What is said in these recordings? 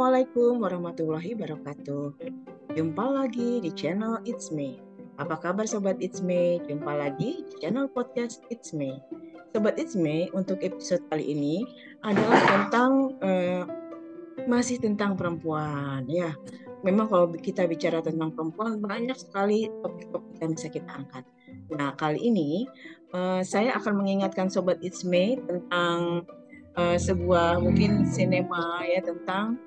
Assalamualaikum warahmatullahi wabarakatuh. Jumpa lagi di channel It's Me. Apa kabar Sobat It's Me? Jumpa lagi di channel podcast It's Me. Sobat It's Me, untuk episode kali ini adalah tentang uh, masih tentang perempuan ya. Memang kalau kita bicara tentang perempuan banyak sekali topik-topik yang bisa kita angkat. Nah kali ini uh, saya akan mengingatkan Sobat It's Me tentang uh, sebuah mungkin sinema ya tentang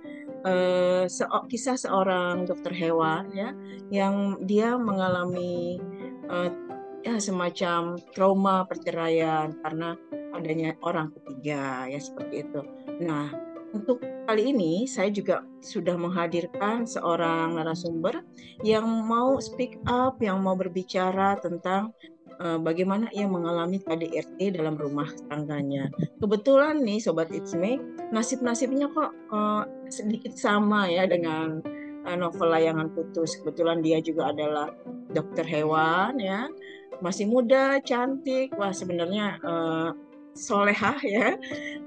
uh, se kisah seorang dokter hewan ya yang dia mengalami uh, ya semacam trauma perceraian karena adanya orang ketiga ya seperti itu. Nah, untuk kali ini saya juga sudah menghadirkan seorang narasumber yang mau speak up, yang mau berbicara tentang uh, bagaimana ia mengalami KDRT dalam rumah tangganya. Kebetulan nih Sobat It's Me, nasib-nasibnya kok uh, sedikit sama ya dengan uh, novel Layangan Putus. Kebetulan dia juga adalah dokter hewan ya, masih muda, cantik, wah sebenarnya uh, solehah ya,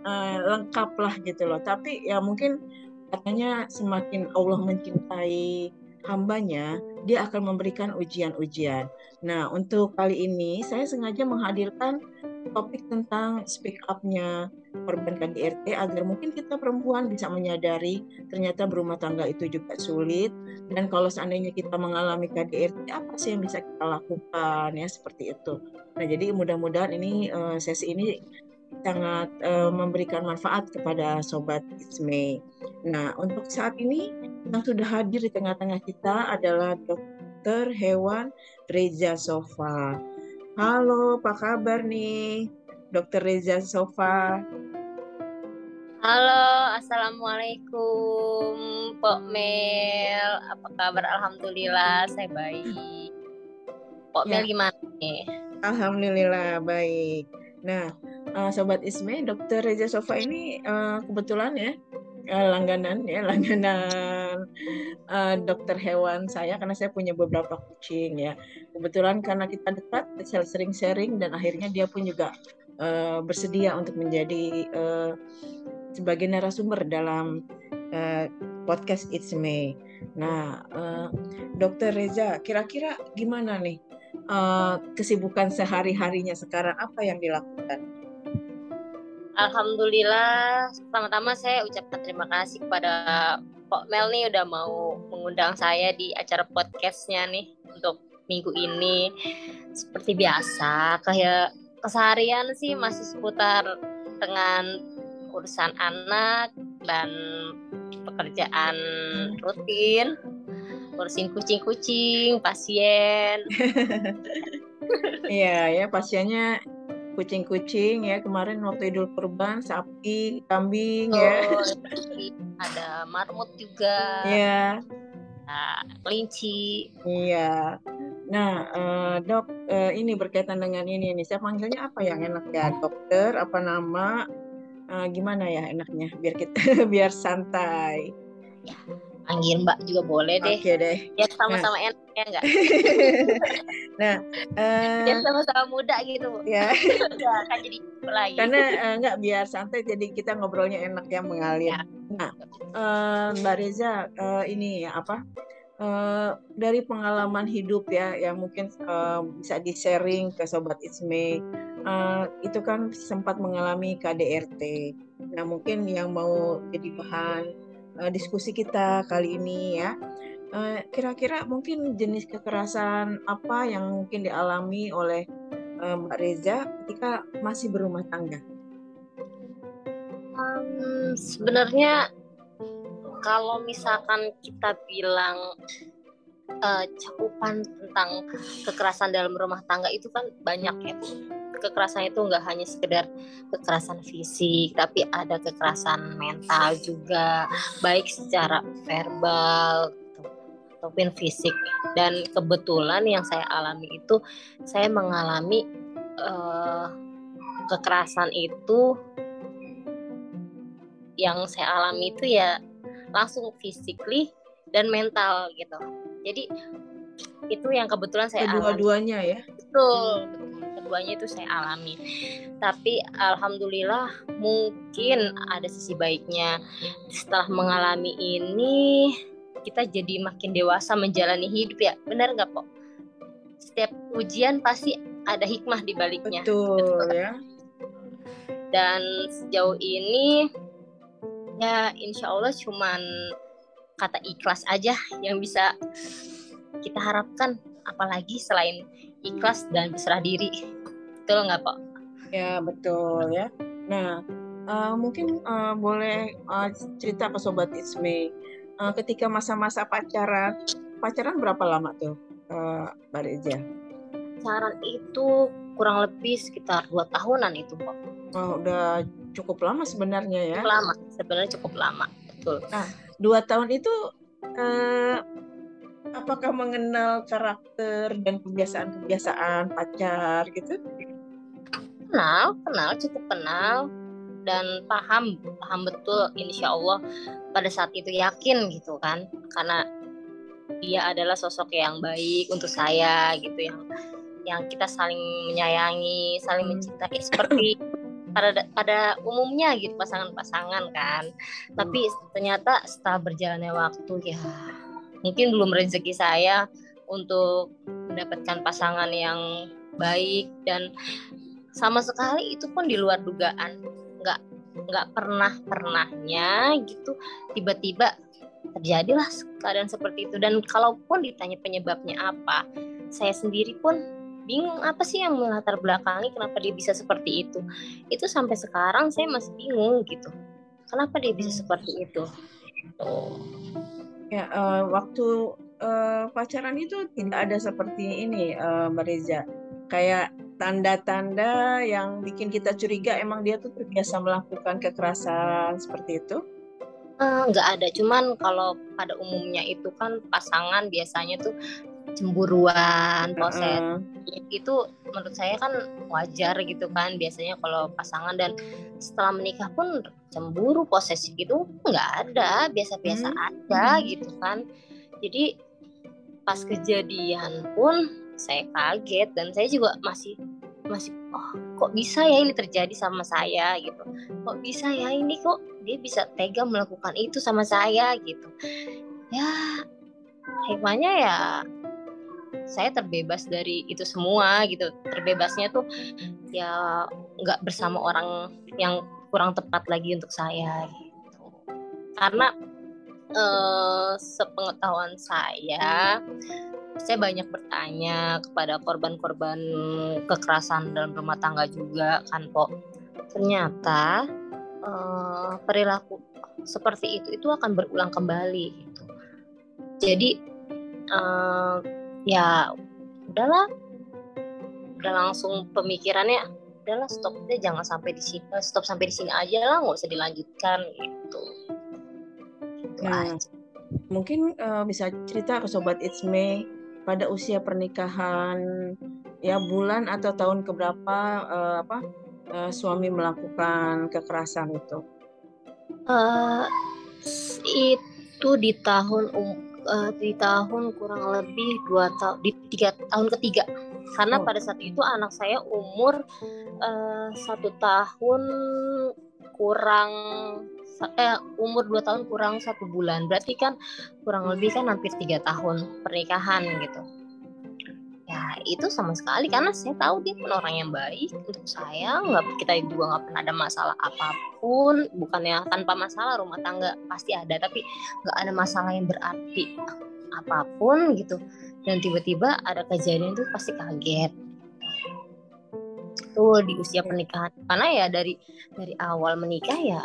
uh, lengkap lah gitu loh. Tapi ya mungkin katanya semakin Allah mencintai hambanya, dia akan memberikan ujian-ujian. Nah, untuk kali ini saya sengaja menghadirkan topik tentang speak up-nya korban KDRT agar mungkin kita perempuan bisa menyadari ternyata berumah tangga itu juga sulit dan kalau seandainya kita mengalami KDRT apa sih yang bisa kita lakukan ya seperti itu. Nah, jadi mudah-mudahan ini uh, sesi ini sangat uh, memberikan manfaat kepada sobat Isme. Nah, untuk saat ini yang sudah hadir di tengah-tengah kita adalah dokter hewan Reza Sofa. Halo, apa kabar nih, dokter Reza Sofa? Halo, assalamualaikum, Pok Mel. Apa kabar? Alhamdulillah, saya baik. Pok ya. Mel gimana nih? Alhamdulillah baik. Nah, uh, sobat Isme, Dokter Reza Sofa ini uh, kebetulan ya uh, langganan ya langganan uh, dokter hewan saya karena saya punya beberapa kucing ya. Kebetulan karena kita dekat, saya sering sharing dan akhirnya dia pun juga uh, bersedia untuk menjadi uh, sebagai narasumber dalam uh, podcast It's Me. Nah, uh, Dokter Reza, kira-kira gimana nih uh, kesibukan sehari-harinya sekarang? Apa yang dilakukan? Alhamdulillah, pertama-tama saya ucapkan terima kasih kepada Pok Mel nih udah mau mengundang saya di acara podcastnya nih untuk minggu ini. Seperti biasa, kayak keseharian sih masih seputar dengan urusan anak dan pekerjaan rutin, urusin kucing-kucing, pasien. Iya ya, pasiennya kucing-kucing ya kemarin waktu Idul Kurban sapi kambing oh, ya ada marmut juga. Ya nah, kelinci. Iya. Nah uh, dok uh, ini berkaitan dengan ini nih saya panggilnya apa yang enak ya? Dokter apa nama? Uh, gimana ya enaknya? Biar kita biar santai. Ya panggil Mbak juga boleh deh. Oke okay deh. Ya sama-sama nah. enak ya enggak? nah, uh, ya sama-sama muda gitu. Ya. ya kan jadi lagi. Karena uh, enggak biar santai jadi kita ngobrolnya enak ya mengalir. Ya. Nah, uh, Mbak Reza uh, ini apa? Uh, dari pengalaman hidup ya yang mungkin uh, bisa di sharing ke sobat Isme uh, itu kan sempat mengalami KDRT. Nah mungkin yang mau jadi bahan uh, diskusi kita kali ini ya. eh, kira-kira mungkin jenis kekerasan apa yang mungkin dialami oleh uh, Mbak Reza ketika masih berumah tangga? Um, sebenarnya kalau misalkan kita bilang uh, cakupan tentang kekerasan dalam rumah tangga itu kan banyak ya kekerasan itu nggak hanya sekedar kekerasan fisik tapi ada kekerasan mental juga baik secara verbal ataupun fisik. Dan kebetulan yang saya alami itu saya mengalami uh, kekerasan itu yang saya alami itu ya langsung physically dan mental gitu. Jadi itu yang kebetulan saya kedua-duanya ya? Betul dua-duanya itu saya alami. Tapi alhamdulillah mungkin ada sisi baiknya. Setelah mengalami ini kita jadi makin dewasa menjalani hidup ya. Benar nggak po setiap ujian pasti ada hikmah di baliknya. Betul, betul ya. Dan sejauh ini ya insya Allah cuman kata ikhlas aja yang bisa kita harapkan. Apalagi selain ikhlas dan berserah diri betul nggak pak? Ya betul ya. Nah uh, mungkin uh, boleh uh, cerita ke sobat Isme uh, ketika masa-masa pacaran pacaran berapa lama tuh uh, Mbak Reza? Pacaran itu kurang lebih sekitar dua tahunan itu pak. Oh, udah cukup lama sebenarnya ya? Cukup lama sebenarnya cukup lama betul. Nah dua tahun itu uh, apakah mengenal karakter dan kebiasaan-kebiasaan pacar gitu? Kenal, kenal, cukup kenal dan paham, paham betul insya Allah pada saat itu yakin gitu kan karena dia adalah sosok yang baik untuk saya gitu yang yang kita saling menyayangi, saling mencintai seperti pada pada umumnya gitu pasangan-pasangan kan. Tapi ternyata setelah berjalannya waktu ya mungkin belum rezeki saya untuk mendapatkan pasangan yang baik dan sama sekali itu pun di luar dugaan. Nggak nggak pernah pernahnya gitu tiba-tiba terjadilah keadaan seperti itu. Dan kalaupun ditanya penyebabnya apa saya sendiri pun bingung apa sih yang melatar belakangi kenapa dia bisa seperti itu? Itu sampai sekarang saya masih bingung gitu. Kenapa dia bisa seperti itu? Ya uh, waktu uh, pacaran itu tidak ada seperti ini uh, Mbak Reza. Kayak tanda-tanda yang bikin kita curiga emang dia tuh terbiasa melakukan kekerasan seperti itu? Nggak uh, ada. Cuman kalau pada umumnya itu kan pasangan biasanya tuh cemburuan, proses uh -uh. itu menurut saya kan wajar gitu kan biasanya kalau pasangan. Dan setelah menikah pun cemburu posesif itu nggak ada. Biasa-biasa hmm. aja gitu kan. Jadi pas kejadian pun saya kaget dan saya juga masih masih oh kok bisa ya ini terjadi sama saya? gitu. Kok bisa ya ini? Kok dia bisa tega melakukan itu sama saya? gitu. Ya hikmahnya ya saya terbebas dari itu semua gitu. Terbebasnya tuh ya nggak bersama orang yang kurang tepat lagi untuk saya gitu. Karena eh, sepengetahuan saya saya banyak bertanya kepada korban-korban kekerasan dalam rumah tangga juga kan kok ternyata eh, perilaku seperti itu itu akan berulang kembali gitu. jadi eh, ya udahlah udah langsung pemikirannya udahlah stop deh jangan sampai di sini stop sampai di sini aja lah nggak usah dilanjutkan gitu, aja. mungkin uh, bisa cerita ke sobat It's Me pada usia pernikahan ya bulan atau tahun keberapa uh, apa uh, suami melakukan kekerasan itu uh, itu di tahun um, uh, di tahun kurang lebih dua tahun di tiga tahun ketiga karena oh. pada saat itu anak saya umur uh, satu tahun kurang eh umur dua tahun kurang satu bulan. Berarti kan kurang lebih kan hampir tiga tahun pernikahan gitu. Ya itu sama sekali. Karena saya tahu dia pun orang yang baik untuk saya. Nggak kita juga nggak pernah ada masalah apa pun. Bukannya tanpa masalah rumah tangga pasti ada. Tapi nggak ada masalah yang berarti apa pun gitu. Dan tiba-tiba ada kejadian itu pasti kaget. Tuh di usia pernikahan. Karena ya dari dari awal menikah ya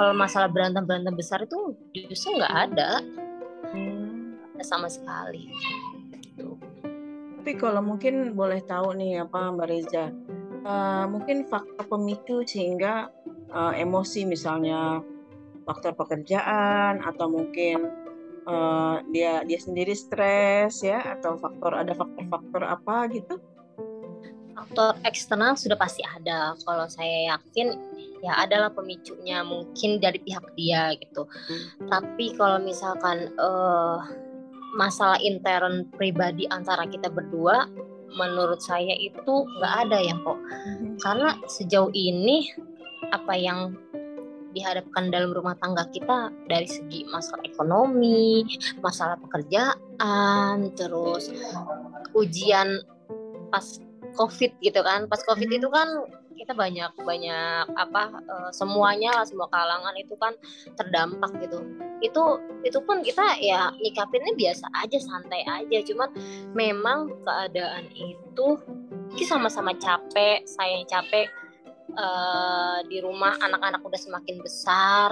kalau masalah berantem berantem besar itu justru nggak ada hmm. sama sekali gitu. Tapi kalau mungkin boleh tahu nih apa Mbak Reza, uh, mungkin faktor pemicu sehingga uh, emosi misalnya faktor pekerjaan atau mungkin uh, dia dia sendiri stres ya atau faktor ada faktor-faktor apa gitu? Faktor eksternal sudah pasti ada. Kalau saya yakin ya adalah pemicunya mungkin dari pihak dia gitu. Tapi kalau misalkan uh, masalah intern pribadi antara kita berdua menurut saya itu nggak ada ya kok karena sejauh ini apa yang dihadapkan dalam rumah tangga kita dari segi masalah ekonomi, masalah pekerjaan, terus ujian pas COVID gitu kan. Pas COVID itu kan kita banyak banyak apa uh, semuanya lah semua kalangan itu kan terdampak gitu. Itu itu pun kita ya nyikapinnya biasa aja, santai aja. Cuman memang keadaan itu kita sama-sama capek, saya yang capek uh, di rumah anak-anak udah semakin besar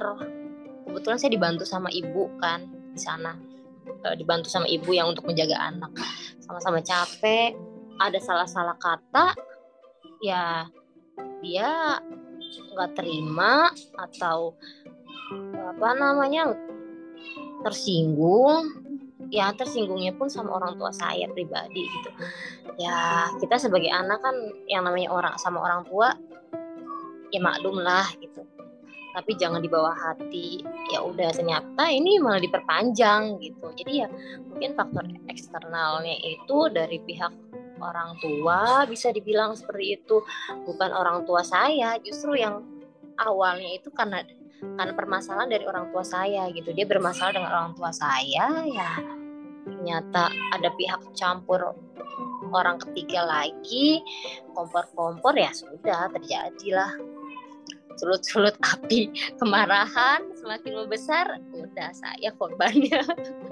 kebetulan saya dibantu sama ibu kan di sana uh, dibantu sama ibu yang untuk menjaga anak sama-sama capek ada salah-salah kata ya dia nggak terima atau apa namanya tersinggung. Ya tersinggungnya pun sama orang tua saya pribadi gitu. Ya kita sebagai anak kan yang namanya orang sama orang tua ya maklum lah gitu. Tapi jangan dibawa hati. Ya udah ternyata ini malah diperpanjang gitu. Jadi ya mungkin faktor eksternalnya itu dari pihak orang tua bisa dibilang seperti itu. Bukan orang tua saya justru yang awalnya itu karena karena permasalahan dari orang tua saya gitu. Dia bermasalah dengan orang tua saya ya ternyata ada pihak campur orang ketiga lagi. Kompor-kompor ya sudah terjadilah sulut-sulut api kemarahan. Semakin membesar udah saya korbannya.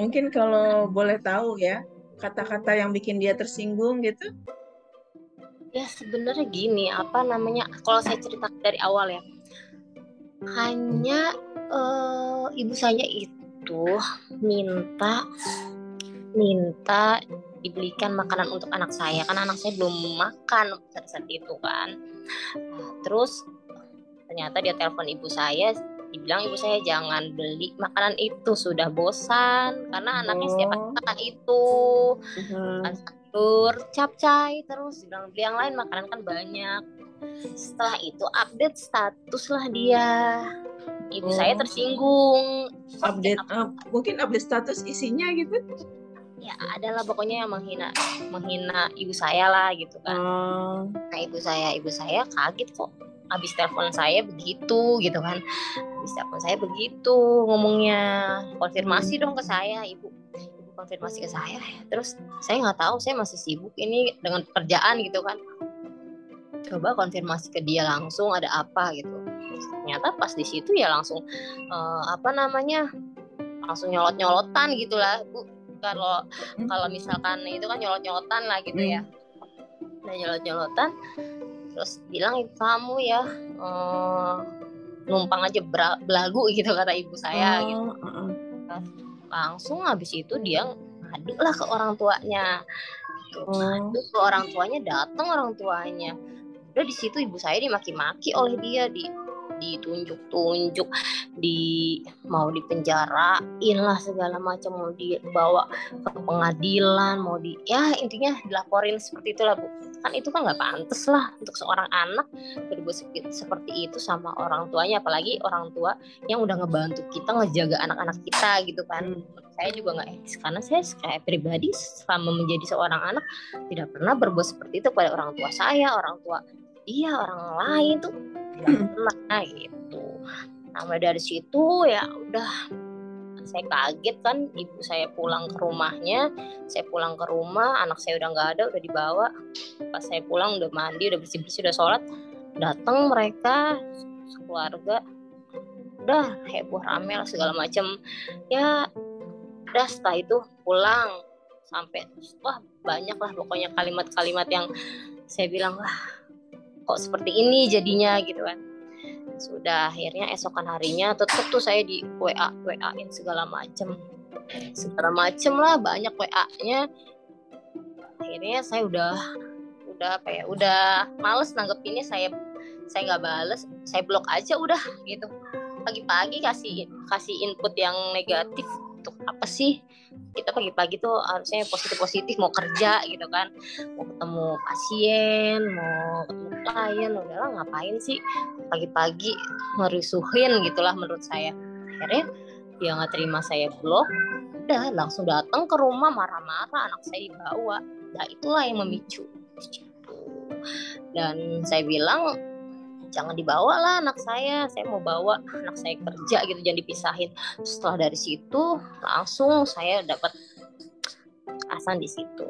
Mungkin kalau boleh tahu ya kata-kata yang bikin dia tersinggung gitu? Ya sebenarnya gini apa namanya kalau saya cerita dari awal ya. Hanya uh, ibu saya itu minta minta dibelikan makanan untuk anak saya. Kan anak saya belum makan saat saat itu kan. Nah, terus ternyata dia telepon ibu saya dibilang ibu saya jangan beli makanan itu sudah bosan. Karena anaknya setiap hari oh. makan itu. Uh-huh. sayur capcay terus. Dibilang beli yang lain makanan kan banyak. Setelah itu update status lah dia. Ibu oh. saya tersinggung. Update uh, mungkin update status isinya gitu? Ya adalah pokoknya yang menghina menghina ibu saya lah gitu kan. Oh. nah ibu saya ibu saya kaget kok habis telepon saya begitu gitu kan. Habis telepon saya begitu ngomongnya konfirmasi dong ke saya ibu. Ibu konfirmasi ke saya terus saya nggak tahu saya masih sibuk ini dengan pekerjaan gitu kan. Coba konfirmasi ke dia langsung ada apa gitu. Ternyata pas di situ ya langsung uh, apa namanya langsung nyolot nyolotan gitulah bu. Kalau hmm. kalau misalkan itu kan nyolot nyolotan lah gitu ya. Nah nyolot nyolotan terus bilang ibu kamu ya uh, numpang aja belagu gitu kata ibu saya oh, gitu uh, uh. langsung habis itu dia ngadu lah ke orang tuanya oh. ngadu ke orang tuanya datang orang tuanya udah di situ ibu saya dimaki-maki oleh dia di ditunjuk-tunjuk di mau dipenjarain lah segala macam mau dibawa ke pengadilan mau di ya intinya dilaporin seperti itulah bu. Kan itu kan nggak pantas lah untuk seorang anak berbuat seperti itu sama orang tuanya apalagi orang tua yang udah ngebantu kita ngejaga anak-anak kita gitu kan. Saya juga nggak etis karena saya kayak pribadi selama menjadi seorang anak tidak pernah berbuat seperti itu pada orang tua saya orang tua iya orang lain tuh nah gitu. Nah dari situ ya udah saya kaget kan ibu saya pulang ke rumahnya. Saya pulang ke rumah anak saya udah nggak ada udah dibawa. Pas saya pulang udah mandi udah bersih bersih udah sholat datang mereka keluarga udah heboh rame lah segala macam ya udah setelah itu pulang. Sampai wah banyak lah pokoknya kalimat-kalimat yang saya bilang wah kok seperti ini jadinya gitu kan. Sudah akhirnya esokan harinya tetap tuh saya di WA WA-in segala macem. Segala macem lah banyak WA-nya akhirnya saya udah udah apa ya udah males nanggepinnya saya saya nggak bales saya blok aja udah gitu. Pagi-pagi kasih kasih input yang negatif untuk apa sih? Kita pagi-pagi tuh harusnya positif-positif mau kerja gitu kan. Mau ketemu pasien mau ketemu klien udahlah ngapain sih? Pagi-pagi ngerusuhin gitulah menurut saya. Akhirnya dia nggak terima saya blok udah langsung datang ke rumah marah-marah anak saya dibawa. Nah itulah yang memicu. Dan saya bilang jangan dibawa lah anak saya saya mau bawa anak saya kerja gitu jangan dipisahin. Setelah dari situ langsung saya dapat asan di situ.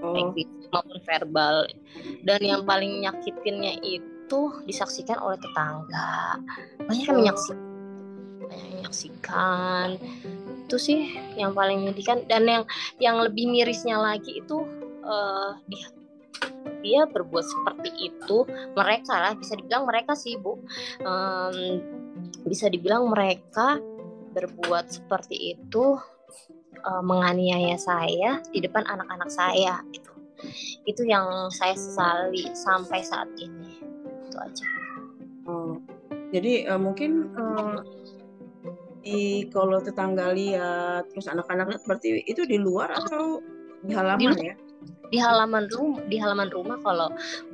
Oh. baik maupun verbal. Dan yang paling nyakitinnya itu disaksikan oleh tetangga. Banyak yang oh. menyaksikan. Banyak yang menyaksikan. Itu sih yang paling menyedihkan. Dan yang yang lebih mirisnya lagi itu uh, dia dia berbuat seperti itu mereka lah bisa dibilang mereka sih bu. Um, bisa dibilang mereka berbuat seperti itu uh, menganiaya saya di depan anak-anak saya gitu. Itu yang saya sesali sampai saat ini. Itu aja. Oh, jadi uh, mungkin uh, di kalau tetangga lihat terus anak-anak berarti itu di luar atau di halaman di, ya di halaman rumah di halaman rumah kalau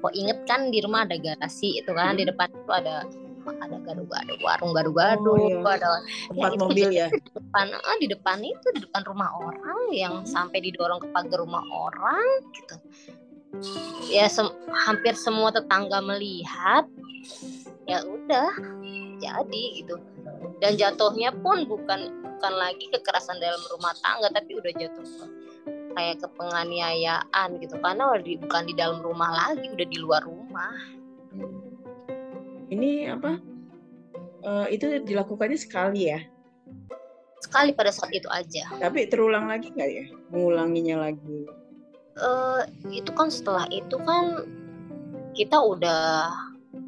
kok inget kan di rumah ada garasi itu kan hmm. di depan itu ada ada gado-gado warung gado-gado oh, iya. ada tempat ya, mobil ya di depan ah, di depan itu di depan rumah orang yang sampai didorong ke pagar rumah orang gitu ya sem hampir semua tetangga melihat ya udah jadi gitu dan jatuhnya pun bukan bukan lagi kekerasan dalam rumah tangga tapi udah jatuh kayak ke penganiayaan gitu. Karena udah di, bukan di dalam rumah lagi udah di luar rumah. Ini apa? Uh, itu dilakukannya sekali ya? Sekali pada saat itu aja. Tapi terulang lagi nggak ya? Mengulanginya lagi? Uh, itu kan setelah itu kan kita udah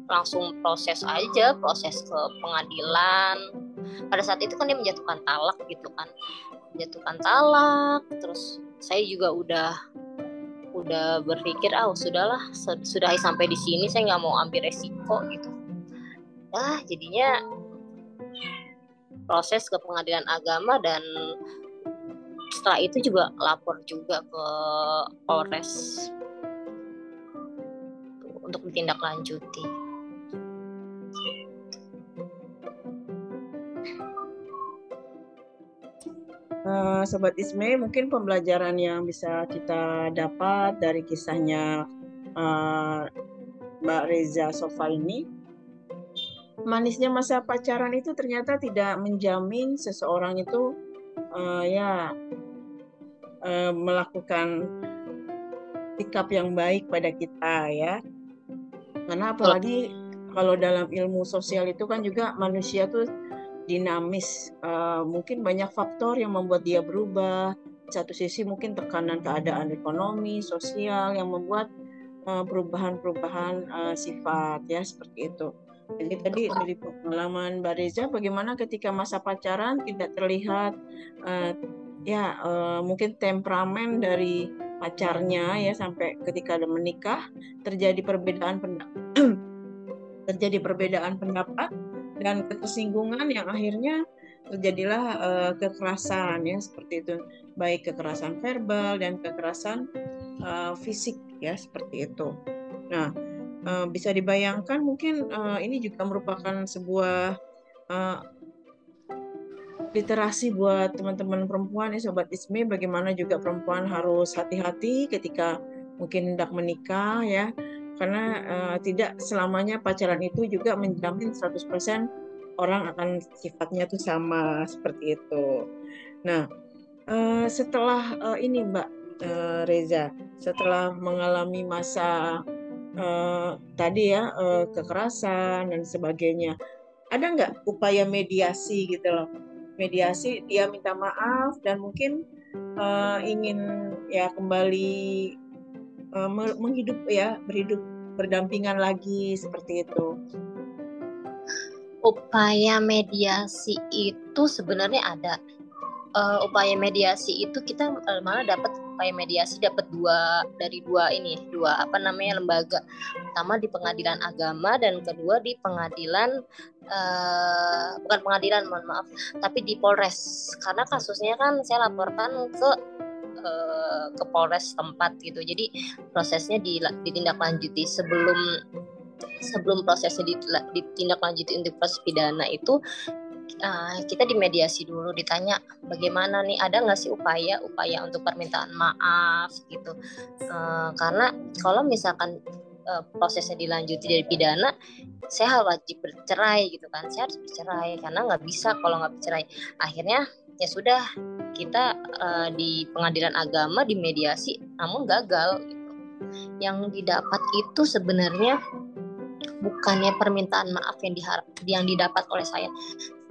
langsung proses aja proses ke pengadilan. Pada saat itu kan dia menjatuhkan talak gitu kan. Menjatuhkan talak terus saya juga udah udah berpikir ah oh, sudahlah sudah sampai di sini saya nggak mau ambil resiko gitu ah jadinya proses ke pengadilan agama dan setelah itu juga lapor juga ke Polres untuk ditindaklanjuti. Uh, Sobat Isme, mungkin pembelajaran yang bisa kita dapat dari kisahnya uh, Mbak Reza Sofa ini, manisnya masa pacaran itu ternyata tidak menjamin seseorang itu uh, ya uh, melakukan sikap yang baik pada kita ya. Karena apalagi kalau dalam ilmu sosial itu kan juga manusia tuh dinamis. Uh, mungkin banyak faktor yang membuat dia berubah. Satu sisi mungkin tekanan keadaan ekonomi, sosial yang membuat uh, perubahan-perubahan uh, sifat ya seperti itu. Jadi tadi dari pengalaman Mbak Reza, bagaimana ketika masa pacaran tidak terlihat uh, ya uh, mungkin temperamen dari pacarnya ya sampai ketika ada menikah terjadi perbedaan pendapat terjadi perbedaan pendapat dan ketersinggungan yang akhirnya terjadilah uh, kekerasan ya seperti itu baik kekerasan verbal dan kekerasan uh, fisik ya seperti itu. Nah uh, bisa dibayangkan mungkin uh, ini juga merupakan sebuah uh, literasi buat teman-teman perempuan ya sobat Ismi bagaimana juga perempuan harus hati-hati ketika mungkin hendak menikah ya karena uh, tidak selamanya pacaran itu juga menjamin 100% orang akan sifatnya tuh sama seperti itu. Nah, uh, setelah uh, ini Mbak uh, Reza, setelah mengalami masa uh, tadi ya uh, kekerasan dan sebagainya, ada nggak upaya mediasi gitu loh? Mediasi dia minta maaf dan mungkin uh, ingin ya kembali uh, menghidup ya berhidup berdampingan lagi seperti itu. Upaya mediasi itu sebenarnya ada. Uh, upaya mediasi itu kita malah dapat upaya mediasi dapat dua dari dua ini dua apa namanya lembaga. Pertama di pengadilan agama dan kedua di pengadilan uh, bukan pengadilan mohon maaf tapi di Polres. Karena kasusnya kan saya laporkan ke uh, ke Polres tempat gitu. Jadi prosesnya ditindaklanjuti sebelum sebelum prosesnya ditindaklanjuti untuk proses pidana itu uh, kita dimediasi dulu ditanya bagaimana nih ada nggak sih upaya upaya untuk permintaan maaf gitu. Uh, karena kalau misalkan prosesnya dilanjuti dari pidana saya wajib bercerai gitu kan. Saya harus bercerai karena nggak bisa kalau nggak bercerai. Akhirnya ya sudah kita uh, di pengadilan agama dimediasi namun gagal gitu. Yang didapat itu sebenarnya bukannya permintaan maaf yang diharap yang didapat oleh saya.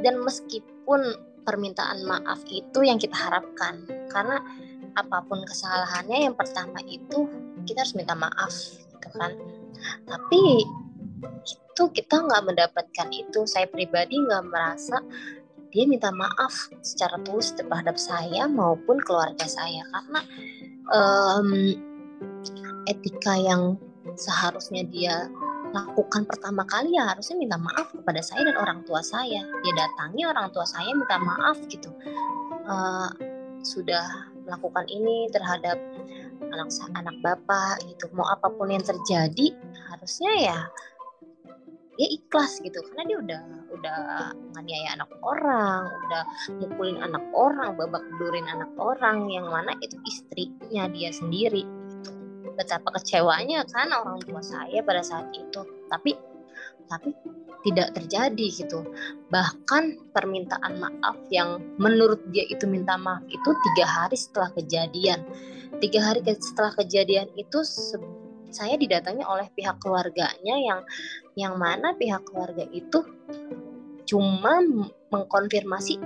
Dan meskipun permintaan maaf itu yang kita harapkan karena apa pun kesalahannya yang pertama itu kita harus minta maaf gitu kan. Tapi itu kita nggak mendapatkan itu. Saya pribadi nggak merasa dia minta maaf secara tulus terhadap saya maupun keluarga saya. Karena um, etika yang seharusnya dia lakukan pertama kali ya harusnya minta maaf kepada saya dan orang tua saya. Dia datangi orang tua saya minta maaf gitu. Uh, sudah melakukan ini terhadap anak anak bapak gitu. Mau apa pun yang terjadi harusnya ya dia ikhlas gitu karena dia udah udah menganiaya anak orang udah mukulin anak orang babak belurin anak orang yang mana itu istrinya dia sendiri betapa kecewanya kan orang tua saya pada saat itu. Tapi tapi tidak terjadi gitu. Bahkan permintaan maaf yang menurut dia itu minta maaf itu tiga hari setelah kejadian. Tiga hari setelah kejadian itu saya didatangi oleh pihak keluarganya yang yang mana pihak keluarga itu cuma mengkonfirmasi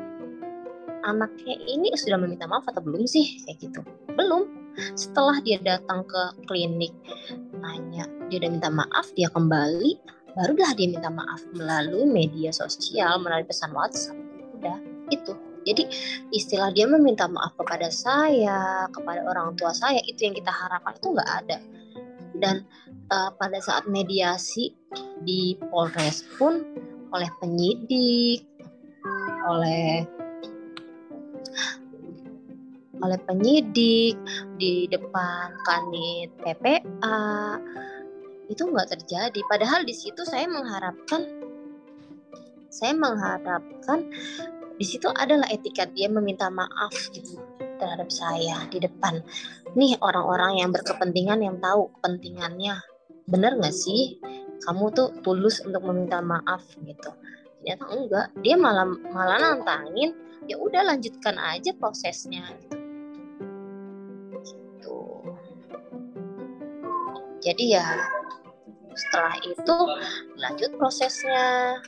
anaknya ini sudah meminta maaf atau belum sih? Kayak gitu. Belum. Setelah dia datang ke klinik nanya dia udah minta maaf? Dia kembali? Barulah dia minta maaf melalui media sosial melalui pesan WhatsApp. Udah itu jadi istilah dia meminta maaf kepada saya kepada orang tua saya itu yang kita harapkan. Itu nggak ada dan uh, pada saat mediasi di Polres pun oleh penyidik oleh oleh penyidik di depan kanit PPA itu nggak terjadi. Padahal di situ saya mengharapkan saya mengharapkan di situ adalah etikat dia meminta maaf gitu terhadap saya di depan. Nih orang-orang yang berkepentingan yang tahu kepentingannya. Benar nggak sih? Kamu tuh tulus untuk meminta maaf gitu. Ternyata enggak. Dia malah malah nantangin ya udah lanjutkan aja prosesnya. Gitu. Jadi ya setelah itu lanjut prosesnya.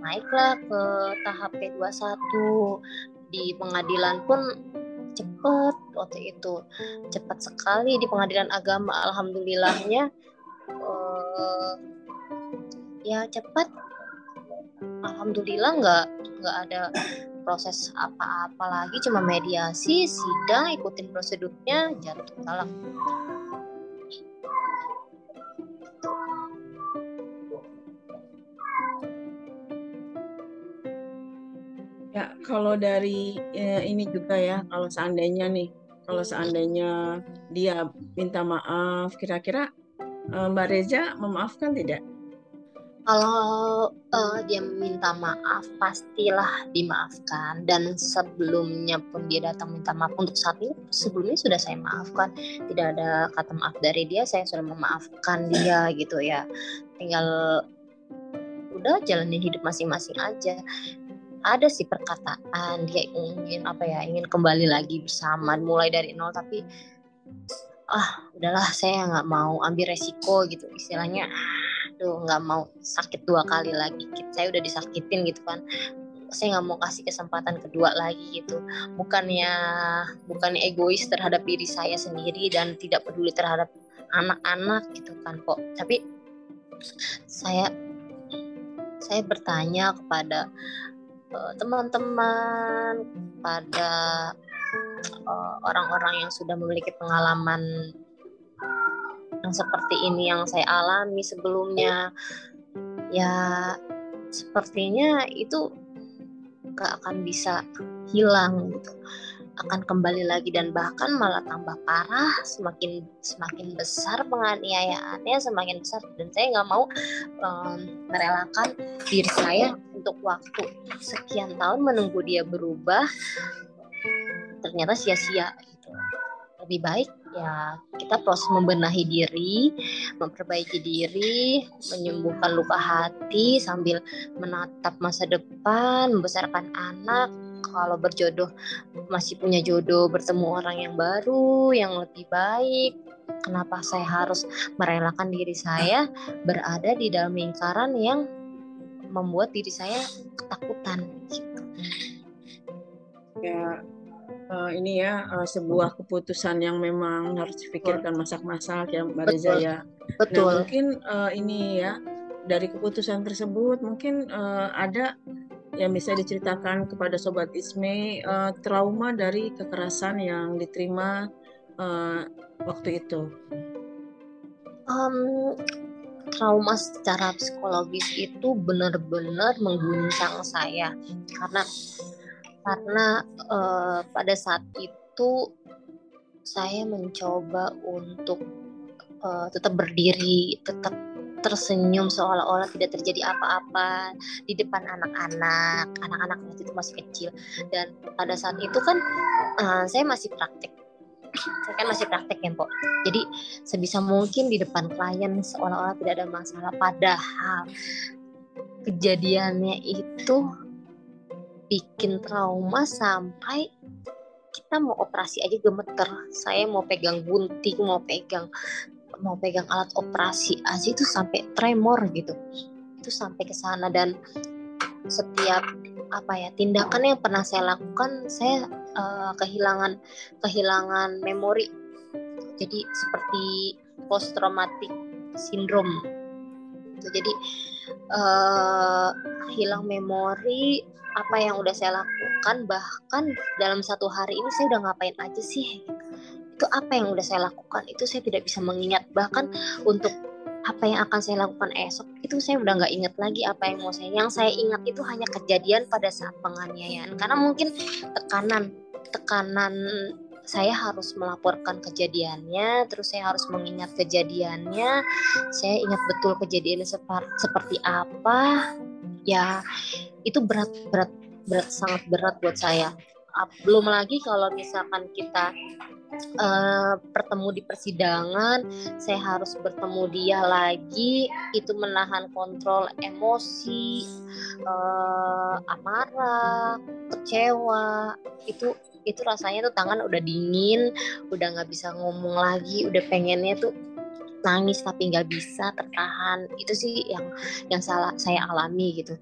Naiklah ke tahap P21 di pengadilan pun cepet waktu itu. Cepat sekali di pengadilan agama alhamdulillahnya. Uh, ya cepat alhamdulillah nggak nggak ada proses apa-apa lagi cuma mediasi sidang ikutin prosedurnya jatuh talak Ya, kalau dari ya, ini juga ya, kalau seandainya nih, kalau seandainya dia minta maaf, kira-kira eh, Mbak Reza memaafkan tidak? Kalau uh, dia minta maaf, pastilah dimaafkan. Dan sebelumnya pun dia datang minta maaf untuk saat ini, sebelumnya sudah saya maafkan. Tidak ada kata maaf dari dia, saya sudah memaafkan dia gitu ya. Tinggal udah jalanin hidup masing-masing aja ada sih perkataan dia ingin apa ya ingin kembali lagi bersama mulai dari nol tapi ah udahlah saya nggak mau ambil resiko gitu. Istilahnya aduh nggak mau sakit dua kali lagi saya udah disakitin gitu kan. Saya nggak mau kasih kesempatan kedua lagi gitu. Bukannya bukannya egois terhadap diri saya sendiri dan tidak peduli terhadap anak-anak gitu kan kok. Tapi saya saya bertanya kepada Eh, teman-teman, pada eh, orang-orang yang sudah memiliki pengalaman yang seperti ini yang saya alami sebelumnya, ya sepertinya itu gak akan bisa hilang gitu. Akan kembali lagi dan bahkan malah tambah parah semakin semakin besar penganiayaannya semakin besar dan saya nggak mau um, merelakan diri saya untuk waktu sekian tahun menunggu dia berubah ternyata sia-sia gitu lebih baik ya kita proses membenahi diri, memperbaiki diri, menyembuhkan luka hati sambil menatap masa depan, membesarkan anak. Kalau berjodoh masih punya jodoh bertemu orang yang baru, yang lebih baik. Kenapa saya harus merelakan diri saya berada di dalam lingkaran yang membuat diri saya ketakutan gitu. Ya, uh, ini ya uh, sebuah keputusan yang memang harus dipikirkan masak-masak ya Mbak Reza ya. Betul. Nah, mungkin uh, ini ya dari keputusan tersebut mungkin uh, ada yang bisa diceritakan kepada sobat Isme uh, trauma dari kekerasan yang diterima uh, waktu itu. Um, trauma secara psikologis itu benar-benar mengguncang saya karena karena uh, pada saat itu saya mencoba untuk uh, tetap berdiri, tetap tersenyum seolah-olah tidak terjadi apa-apa di depan anak-anak. Anak-anak waktu itu masih kecil dan pada saat itu kan uh, saya masih praktek. Saya kan masih praktek ya, Pok. Jadi sebisa mungkin di depan klien seolah-olah tidak ada masalah padahal kejadiannya itu bikin trauma sampai kita mau operasi aja gemeter saya mau pegang gunting mau pegang mau pegang alat operasi aja itu sampai tremor gitu. Itu sampai ke sana dan setiap apa ya tindakan yang pernah saya lakukan saya uh, kehilangan kehilangan memori. Jadi seperti post traumatic syndrome jadi uh, hilang memori apa yang udah saya lakukan bahkan dalam satu hari ini saya udah ngapain aja sih itu apa yang udah saya lakukan itu saya tidak bisa mengingat bahkan untuk apa yang akan saya lakukan esok itu saya udah nggak ingat lagi apa yang mau saya yang saya ingat itu hanya kejadian pada saat penganiayaan karena mungkin tekanan tekanan saya harus melaporkan kejadiannya, terus saya harus mengingat kejadiannya. Saya ingat betul kejadiannya seperti apa. Ya, itu berat berat berat sangat berat buat saya belum lagi kalau misalkan kita uh, bertemu di persidangan saya harus bertemu dia lagi itu menahan kontrol emosi uh, amarah kecewa. Itu itu rasanya tuh tangan udah dingin udah nggak bisa ngomong lagi udah pengennya tuh nangis tapi nggak bisa tertahan. Itu sih yang yang salah saya alami gitu.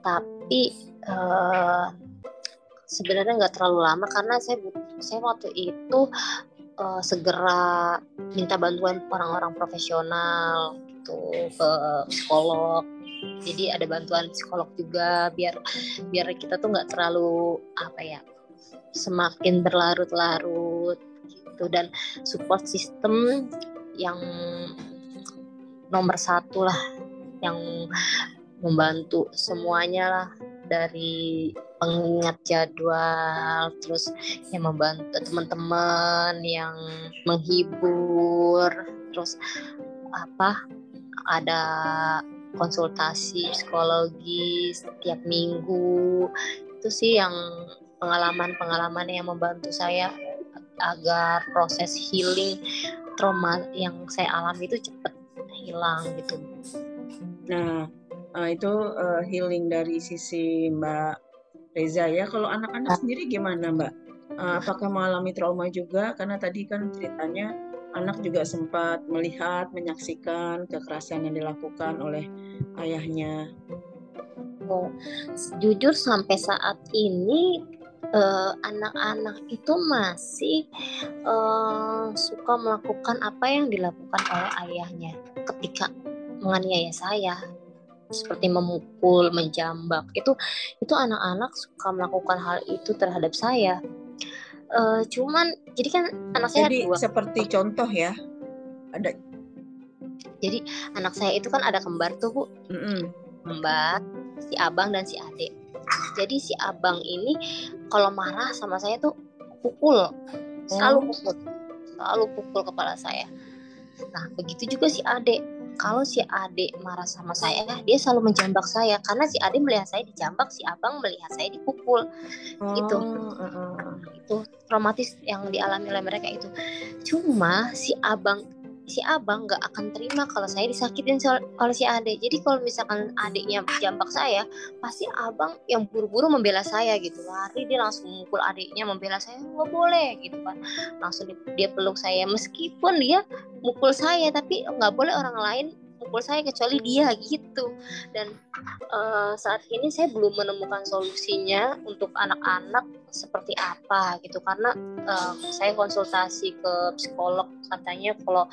Tapi uh, sebenarnya nggak terlalu lama karena saya saya waktu itu uh, segera minta bantuan orang-orang profesional gitu ke psikolog. Jadi ada bantuan psikolog juga biar biar kita tuh nggak terlalu apa ya semakin berlarut-larut gitu. Dan support system yang nomor satu lah yang membantu semuanya lah dari pengingat jadwal terus yang membantu teman-teman yang menghibur terus apa ada konsultasi psikologi setiap minggu itu sih yang pengalaman-pengalaman yang membantu saya agar proses healing trauma yang saya alami itu cepat hilang gitu. Nah, uh, itu uh, healing dari sisi Mbak Reza ya. Kalau anak-anak sendiri gimana Mbak? Uh, apakah mengalami trauma juga? Karena tadi kan ceritanya anak juga sempat melihat, menyaksikan kekerasan yang dilakukan oleh ayahnya. Oh, jujur sampai saat ini anak-anak uh, itu masih uh, suka melakukan apa yang dilakukan oleh ayahnya ketika menganiaya saya seperti memukul, menjambak. Itu itu anak-anak suka melakukan hal itu terhadap saya. Uh, cuman jadi kan anak saya jadi dua. seperti contoh ya. Ada jadi anak saya itu kan ada kembar tuh bu, mm -mm. kembar si abang dan si adik. Jadi si abang ini kalau marah sama saya tuh pukul selalu oh. pukul selalu pukul kepala saya nah begitu juga si adik kalau si adik marah sama saya dia selalu menjambak saya. Karena si adik melihat saya dijambak si abang melihat saya dipukul. Oh, gitu uh. itu traumatis yang dialami oleh mereka itu. Cuma si abang si abang nggak akan terima kalau saya disakitin oleh si adik. Jadi kalau misalkan adiknya jambak saya, pasti abang yang buru-buru membela saya gitu. Lari dia langsung mukul adiknya membela saya nggak boleh gitu kan. Langsung dia peluk saya meskipun dia mukul saya tapi nggak boleh orang lain mukul saya kecuali dia gitu. Dan uh, saat ini saya belum menemukan solusinya untuk anak-anak seperti apa gitu. Karena uh, saya konsultasi ke psikolog katanya kalau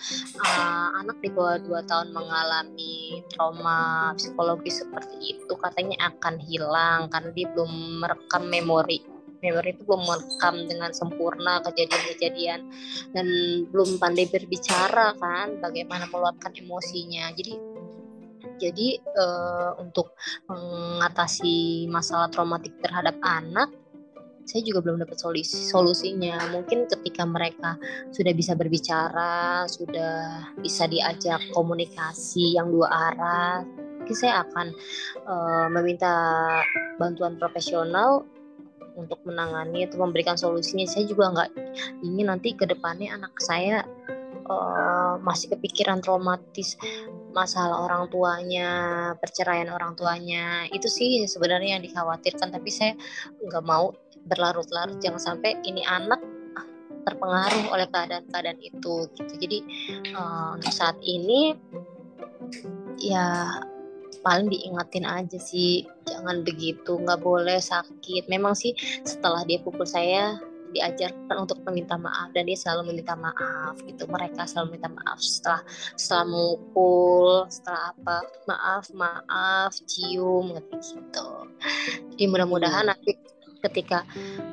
uh, anak di bawah 2 tahun mengalami trauma psikologis seperti itu katanya akan hilang karena dia belum merekam memori memori itu belum merekam dengan sempurna kejadian-kejadian dan belum pandai berbicara kan bagaimana meluapkan emosinya. Jadi jadi uh, untuk mengatasi masalah traumatik terhadap anak saya juga belum dapat solusi solusinya. Mungkin ketika mereka sudah bisa berbicara sudah bisa diajak komunikasi yang dua arah saya akan uh, meminta bantuan profesional untuk menangani atau memberikan solusinya. Saya juga nggak ingin nanti ke depannya anak saya uh, masih kepikiran traumatis masalah orang tuanya perceraian orang tuanya. Itu sih sebenarnya yang dikhawatirkan tapi saya nggak mau berlarut-larut. Jangan sampai ini anak terpengaruh oleh keadaan-keadaan itu gitu. Jadi uh, untuk saat ini ya paling diingatin aja sih jangan begitu nggak boleh sakit. Memang sih setelah dia pukul saya diajarkan untuk meminta maaf dan dia selalu meminta maaf gitu. Mereka selalu minta maaf setelah setelah mukul setelah apa maaf maaf cium gitu. Jadi mudah-mudahan iya. nanti ketika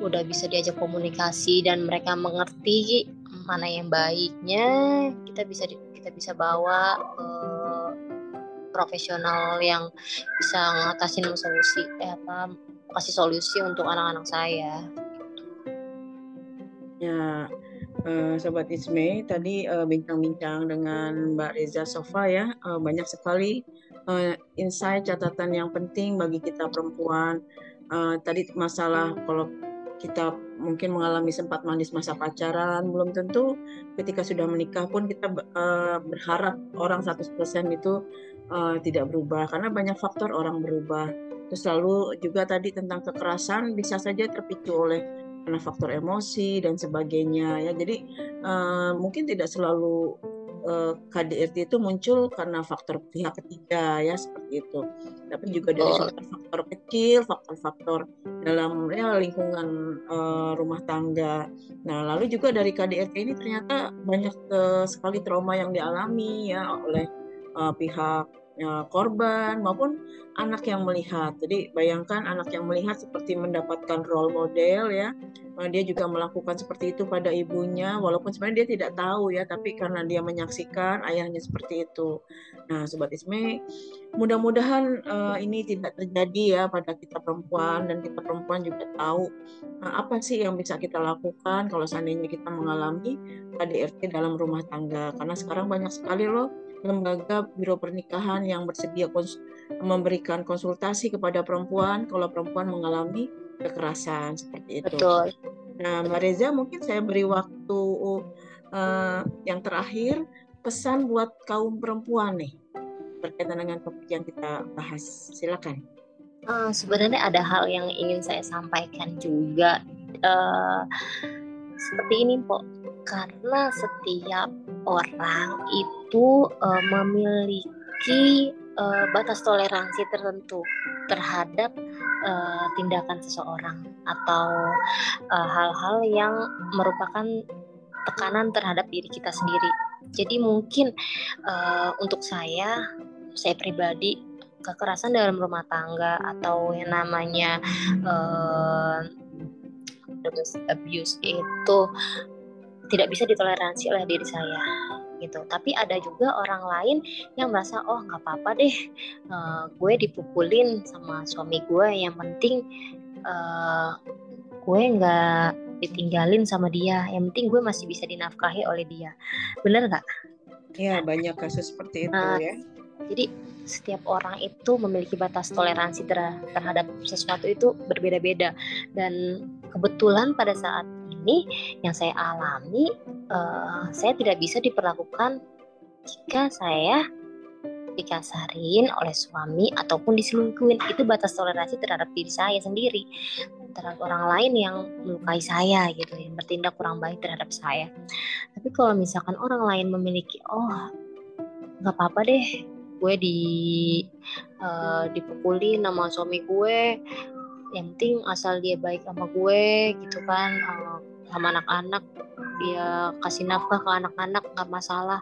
udah bisa diajak komunikasi dan mereka mengerti mana yang baiknya kita bisa kita bisa bawa uh, profesional yang bisa ngatasin solusi eh apa kasih solusi untuk anak-anak saya. Ya uh, sobat Isme tadi bincang bincang-bincang dengan Mbak Reza Sofa ya uh, banyak sekali uh, insight catatan yang penting bagi kita perempuan. Uh, tadi masalah kalau kita mungkin mengalami sempat manis masa pacaran belum tentu ketika sudah menikah pun kita uh, berharap orang 100% itu uh, tidak berubah karena banyak faktor orang berubah. Terus lalu juga tadi tentang kekerasan bisa saja terpicu oleh karena faktor emosi dan sebagainya ya. Jadi uh, mungkin tidak selalu eh, KDRT itu muncul karena faktor pihak ketiga ya seperti itu. Tapi juga dari faktor-faktor kecil, faktor-faktor dalam ya, lingkungan uh, rumah tangga. Nah, lalu juga dari KDRT ini ternyata banyak uh, sekali trauma yang dialami ya oleh uh, pihak korban maupun anak yang melihat. Jadi bayangkan anak yang melihat seperti mendapatkan role model ya. Nah, dia juga melakukan seperti itu pada ibunya walaupun sebenarnya dia tidak tahu ya, tapi karena dia menyaksikan ayahnya seperti itu. Nah, sobat Isme, mudah-mudahan uh, ini tidak terjadi ya pada kita perempuan dan kita perempuan juga tahu uh, apa sih yang bisa kita lakukan kalau seandainya kita mengalami KDRT dalam rumah tangga. Karena sekarang banyak sekali loh lembaga biro pernikahan yang bersedia kons memberikan konsultasi kepada perempuan kalau perempuan mengalami kekerasan seperti itu. Betul. Nah, Mbak Reza mungkin saya beri waktu uh, yang terakhir pesan buat kaum perempuan nih berkaitan dengan topik yang kita bahas. Silakan. Uh, sebenarnya ada hal yang ingin saya sampaikan juga uh, seperti ini, Pok. Karena setiap orang itu uh, memiliki uh, batas toleransi tertentu terhadap uh, tindakan seseorang atau hal-hal uh, yang merupakan tekanan terhadap diri kita sendiri. Jadi mungkin uh, untuk saya, saya pribadi kekerasan dalam rumah tangga atau yang namanya uh, abuse itu tidak bisa ditoleransi oleh diri saya gitu. Tapi ada juga orang lain yang merasa oh nggak apa-apa deh uh, gue dipukulin sama suami gue yang penting uh, gue nggak ditinggalin sama dia yang penting gue masih bisa dinafkahi oleh dia. Bener nggak? Ya banyak kasus seperti itu uh, ya. jadi setiap orang itu memiliki batas toleransi terhadap sesuatu itu berbeda-beda. Dan kebetulan pada saat ini yang saya alami uh, saya tidak bisa diperlakukan jika saya dikasarin oleh suami ataupun diselingkuhin. Itu batas toleransi terhadap diri saya sendiri terhadap orang lain yang melukai saya gitu yang bertindak kurang baik terhadap saya. Tapi kalau misalkan orang lain memiliki oh nggak apa-apa deh gue di uh, dipukuli nama suami gue yang penting asal dia baik sama gue gitu kan uh, sama anak-anak. Dia kasih nafkah ke anak-anak nggak masalah.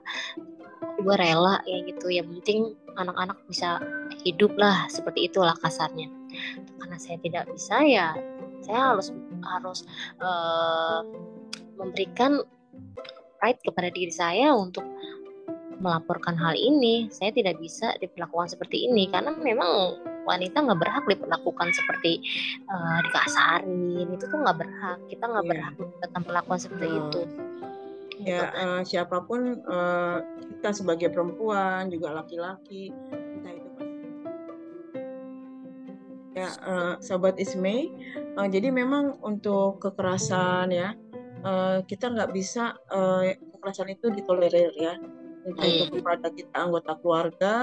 Gue rela ya gitu. Yang penting anak-anak bisa hidup lah seperti itulah kasarnya. Karena saya tidak bisa ya saya harus harus uh, memberikan right kepada diri saya untuk melaporkan hal ini. Saya tidak bisa diperlakukan seperti ini karena memang wanita nggak berhak diperlakukan seperti uh, dikasarin itu tuh nggak berhak kita nggak yeah. berhak mendapatkan perlakuan seperti hmm. itu ya uh, siapa pun uh, kita sebagai perempuan juga laki-laki kita itu ya uh, sahabat Isme uh, jadi memang untuk kekerasan ya uh, kita nggak bisa uh, kekerasan itu ditolerir ya untuk, hmm. kepada kita anggota keluarga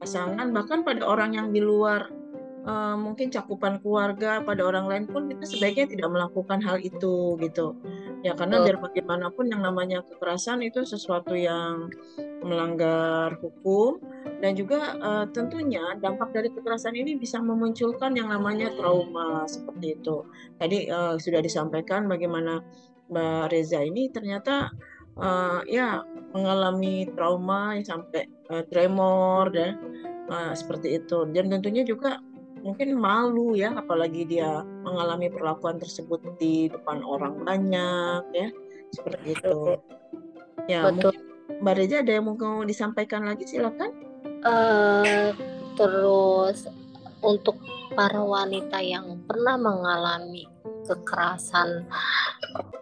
pasangan bahkan pada orang yang di luar uh, mungkin cakupan keluarga pada orang lain pun kita sebaiknya tidak melakukan hal itu gitu. Ya karena biar bagaimanapun yang namanya kekerasan itu sesuatu yang melanggar hukum dan juga uh, tentunya dampak dari kekerasan ini bisa memunculkan yang namanya trauma seperti itu. Tadi uh, sudah disampaikan bagaimana Mbak Reza ini ternyata uh, ya mengalami trauma sampai uh, tremor dan uh, seperti itu. Dan tentunya juga mungkin malu ya apalagi dia mengalami perlakuan tersebut di depan orang banyak ya seperti itu. Ya Betul. Mbak Reza ada yang mau disampaikan lagi? Silakan. Uh, terus untuk para wanita yang pernah mengalami kekerasan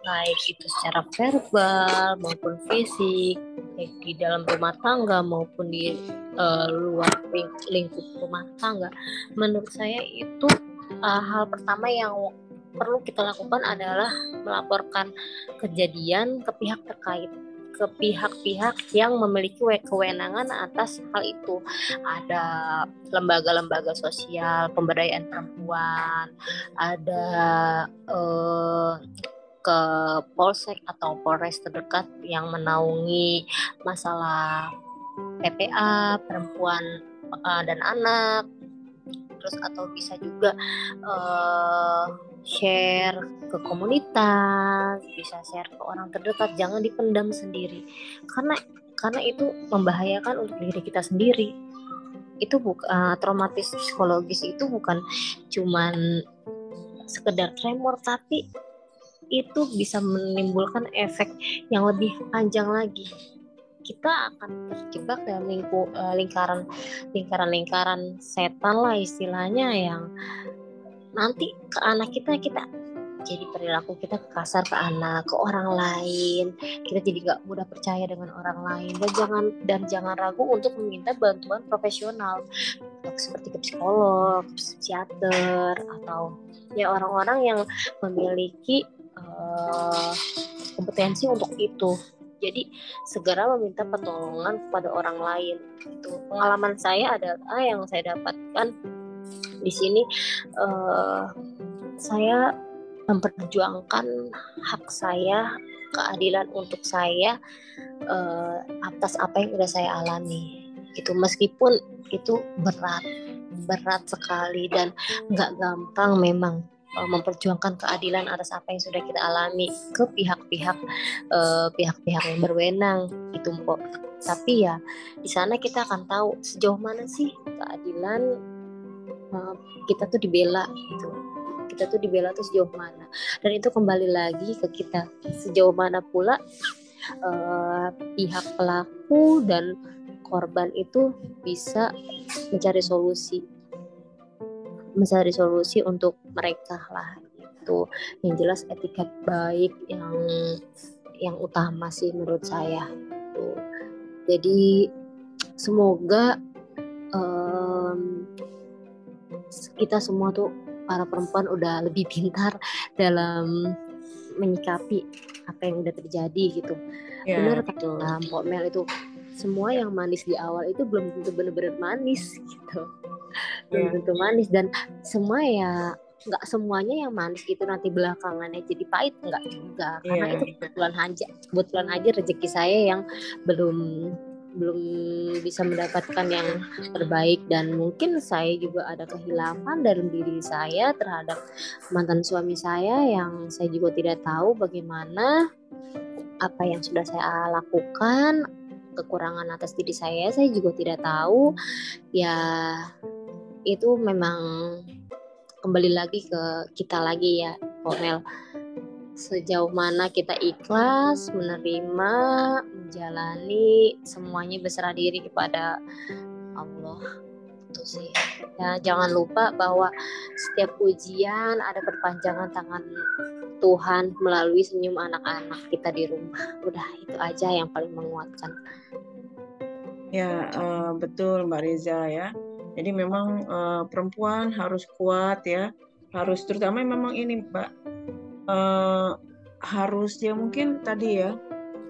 baik itu secara verbal maupun fisik baik di dalam rumah tangga maupun di uh, luar lingkup rumah tangga. Menurut saya itu uh, hal pertama yang perlu kita lakukan adalah melaporkan kejadian ke pihak terkait ke pihak-pihak yang memiliki kewenangan atas hal itu. Ada lembaga-lembaga sosial, pemberdayaan perempuan, ada eh, ke polsek atau polres terdekat yang menaungi masalah PPA perempuan uh, dan anak terus atau bisa juga uh, share ke komunitas bisa share ke orang terdekat jangan dipendam sendiri. Karena karena itu membahayakan untuk diri kita sendiri. Itu bukan uh, traumatis psikologis itu bukan cuman sekedar tremor tapi itu bisa menimbulkan efek yang lebih panjang lagi. Kita akan terjebak dalam lingku, uh, lingkaran lingkaran-lingkaran setan lah istilahnya yang nanti ke anak kita kita jadi perilaku kita kasar ke anak ke orang lain. Kita jadi nggak mudah percaya dengan orang lain. Dan jangan dan jangan ragu untuk meminta bantuan profesional. Seperti ke psikolog psikiater atau ya orang-orang yang memiliki uh, kompetensi untuk itu. Jadi segera meminta pertolongan kepada orang lain itu pengalaman saya adalah yang saya dapatkan di sini uh, saya memperjuangkan hak saya keadilan untuk saya uh, atas apa yang sudah saya alami. Itu meskipun itu berat berat sekali dan nggak gampang memang uh, memperjuangkan keadilan atas apa yang sudah kita alami ke pihak-pihak uh, pihak-pihak yang berwenang itu kok tapi ya di sana kita akan tahu sejauh mana sih keadilan kita tuh dibela gitu. Kita tuh dibela tuh sejauh mana. Dan itu kembali lagi ke kita. Sejauh mana pula uh, pihak pelaku dan korban itu bisa mencari solusi. Mencari solusi untuk mereka lah gitu. gitu yang jelas etika baik yang yang utama sih menurut saya tuh jadi semoga um, kita semua tuh para perempuan udah lebih pintar dalam menyikapi apa yang udah terjadi gitu. Ya, benar kata Mbak Mel itu semua yang manis di awal itu belum tentu benar-benar manis gitu. Belum yeah. tentu manis dan semua ya nggak semuanya yang manis itu nanti belakangannya jadi pahit nggak juga. Karena yeah. itu kebetulan aja kebetulan aja rezeki saya yang belum belum bisa mendapatkan yang terbaik. Dan mungkin saya juga ada kehilangan dalam diri saya terhadap mantan suami saya yang saya juga tidak tahu bagaimana apa yang sudah saya lakukan kekurangan atas diri saya saya juga tidak tahu. Ya itu memang kembali lagi ke kita lagi ya Komel sejauh mana kita ikhlas menerima menjalani semuanya berserah diri kepada Allah. Itu sih. Ya jangan lupa bahwa setiap ujian ada perpanjangan tangan Tuhan melalui senyum anak-anak kita di rumah. Udah itu aja yang paling menguatkan. Ya uh, betul Mbak Reza ya. Jadi memang uh, perempuan harus kuat ya, harus terutama memang ini Mbak uh, harus ya mungkin tadi ya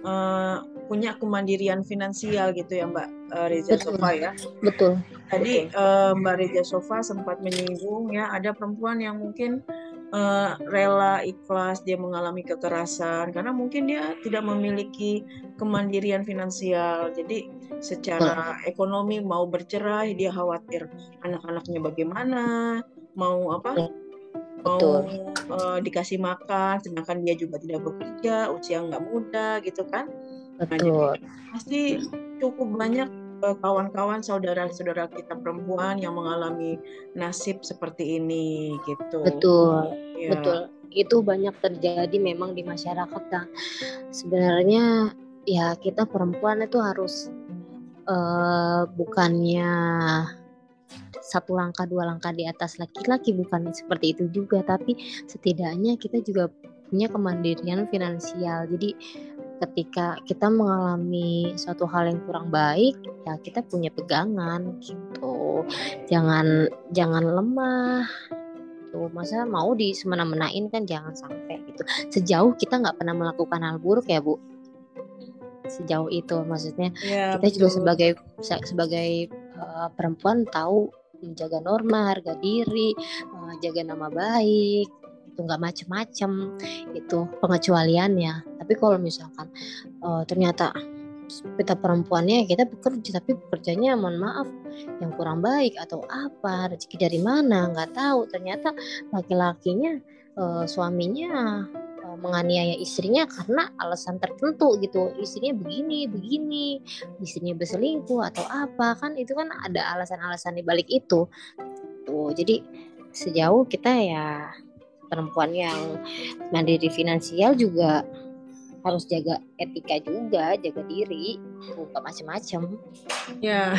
uh, punya kemandirian finansial gitu ya Mbak uh, Reza Betul. Sofa ya. Betul. Tadi uh, Mbak Reza Sofa sempat menyinggung ya ada perempuan yang mungkin uh, rela ikhlas dia mengalami kekerasan karena mungkin dia tidak memiliki kemandirian finansial jadi secara ekonomi mau bercerai dia khawatir anak-anaknya bagaimana mau apa mau uh, dikasih makan sedangkan dia juga tidak bekerja usia nggak muda gitu kan nah, Betul. Nah, pasti cukup banyak kawan-kawan saudara-saudara kita perempuan yang mengalami nasib seperti ini gitu. Betul. Ya. Betul. Itu banyak terjadi memang di masyarakat kan. Sebenarnya ya kita perempuan itu harus uh, bukannya satu langkah dua langkah di atas laki-laki bukan seperti itu juga. Tapi setidaknya kita juga punya kemandirian finansial. Jadi ketika kita mengalami suatu hal yang kurang baik ya kita punya pegangan gitu. Jangan jangan lemah tuh masa mau di semena-menain kan jangan sampai gitu. Sejauh kita nggak pernah melakukan hal buruk ya bu. Sejauh itu maksudnya. Ya, kita betul. juga sebagai sebagai uh, perempuan tahu menjaga norma harga diri uh, jaga nama baik itu nggak macem-macem itu pengecualiannya. Tapi kalau misalkan uh, ternyata kita perempuannya kita bekerja tapi bekerjanya mohon maaf yang kurang baik atau apa rezeki dari mana nggak tahu. Ternyata laki-lakinya uh, suaminya menganiaya istrinya karena alasan tertentu gitu istrinya begini begini istrinya berselingkuh atau apa kan itu kan ada alasan-alasan di balik itu tuh jadi sejauh kita ya perempuan yang mandiri finansial juga harus jaga etika juga, jaga diri, bukan macam-macam. Ya,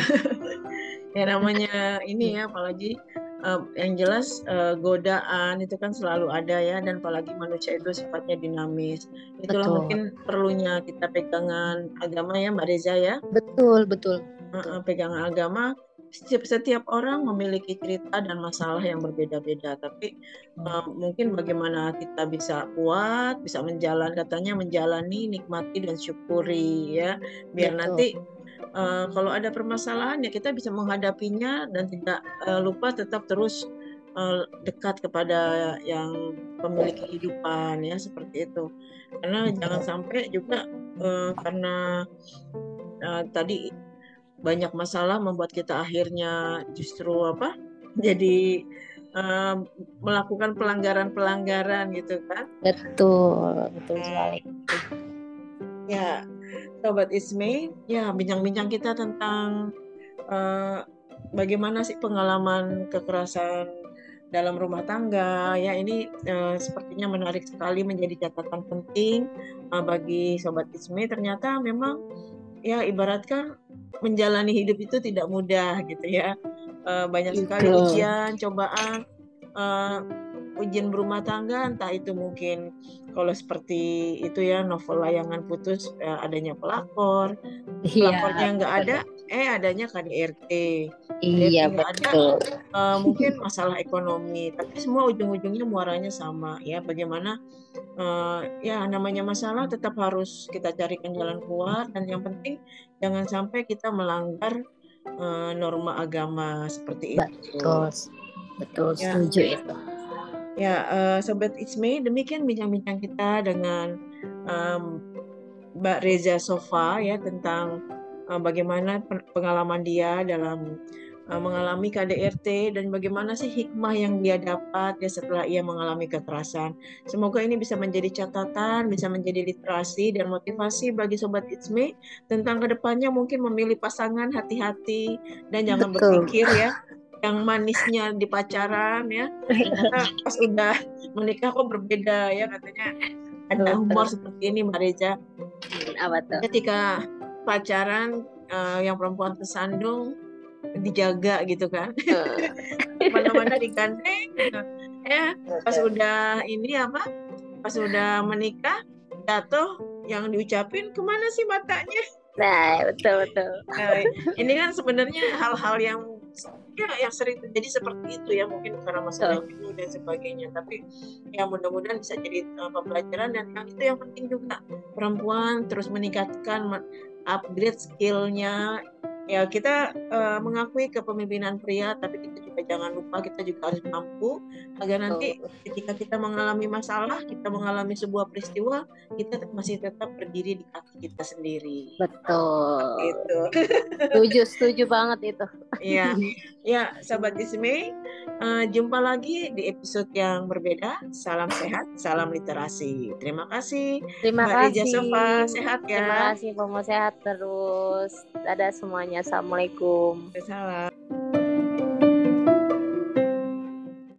ya namanya ini ya, apalagi uh, yang jelas uh, godaan itu kan selalu ada ya, dan apalagi manusia itu sifatnya dinamis. Itulah betul. mungkin perlunya kita pegangan agama ya, Mbak Reza ya. Betul, betul. Uh, uh, pegangan agama setiap setiap orang memiliki cerita dan masalah yang berbeda-beda tapi uh, mungkin bagaimana kita bisa kuat bisa menjalan katanya menjalani nikmati dan syukuri ya biar Betul. nanti uh, kalau ada permasalahan ya kita bisa menghadapinya dan tidak uh, lupa tetap terus uh, dekat kepada yang pemilik kehidupan ya seperti itu. Karena jangan sampai juga uh, karena uh, tadi banyak masalah membuat kita akhirnya justru apa jadi uh, melakukan pelanggaran-pelanggaran gitu kan. Betul betul sekali. ya sobat Isme ya bincang-bincang kita tentang uh, bagaimana sih pengalaman kekerasan dalam rumah tangga. Ya ini uh, sepertinya menarik sekali menjadi catatan penting uh, bagi sobat Isme ternyata memang ya ibaratkan menjalani hidup itu tidak mudah gitu ya. Uh, banyak sekali ujian cobaan uh, ujian berumah tangga entah itu mungkin kalau seperti itu ya novel layangan putus eh, adanya pelakor Iya, pelakornya nggak ada eh adanya KDRT iya nggak ada, betul. Eh, mungkin masalah ekonomi tapi semua ujung-ujungnya muaranya sama ya bagaimana eh, ya namanya masalah tetap harus kita carikan jalan keluar dan yang penting jangan sampai kita melanggar eh, norma agama seperti itu Betul, betul Ya. setuju itu. Ya, eh, Sobat Isme, demikian bincang-bincang kita dengan em, Mbak Reza Sofa ya tentang eh, bagaimana pen- pengalaman dia dalam eh, mengalami KDRT dan bagaimana sih hikmah yang dia dapat ya setelah ia mengalami kekerasan. Semoga ini bisa menjadi catatan, bisa menjadi literasi dan motivasi bagi Sobat Isme tentang ke depannya mungkin memilih pasangan hati-hati dan jangan Betul. berpikir ya yang manisnya di pacaran ya. Ternyata pas udah menikah kok berbeda ya. Katanya ada humor seperti ini Mbak Apa tuh? ketika pacaran eh, yang perempuan tersandung dijaga gitu kan. Mana-mana digandeng gitu. ya pas udah ini apa pas udah menikah jatuh yang diucapin ke mana sih matanya? Nah, betul betul. Nah, ini kan sebenarnya hal-hal yang ya yang sering terjadi seperti itu ya mungkin karena masalah dulu dan sebagainya. Tapi ya mudah-mudahan bisa jadi uh, pembelajaran. Dan yang itu yang penting juga perempuan terus meningkatkan men- upgrade skillnya ya kita uh, mengakui kepemimpinan pria tapi kita juga jangan lupa kita juga harus mampu agar nanti ketika kita mengalami masalah kita mengalami sebuah peristiwa kita masih tetap berdiri di kaki kita sendiri Betul. gitu Setuju, setuju banget itu. Iya, ya sahabat Isme, eh, jumpa lagi di episode yang berbeda. Salam sehat, salam literasi. Terima kasih, Terima Mbak Rija kasih. Sofa. Sehat Terima ya. kasih, Pomo sehat terus. Dadah semuanya. Assalamualaikum. Assalamualaikum.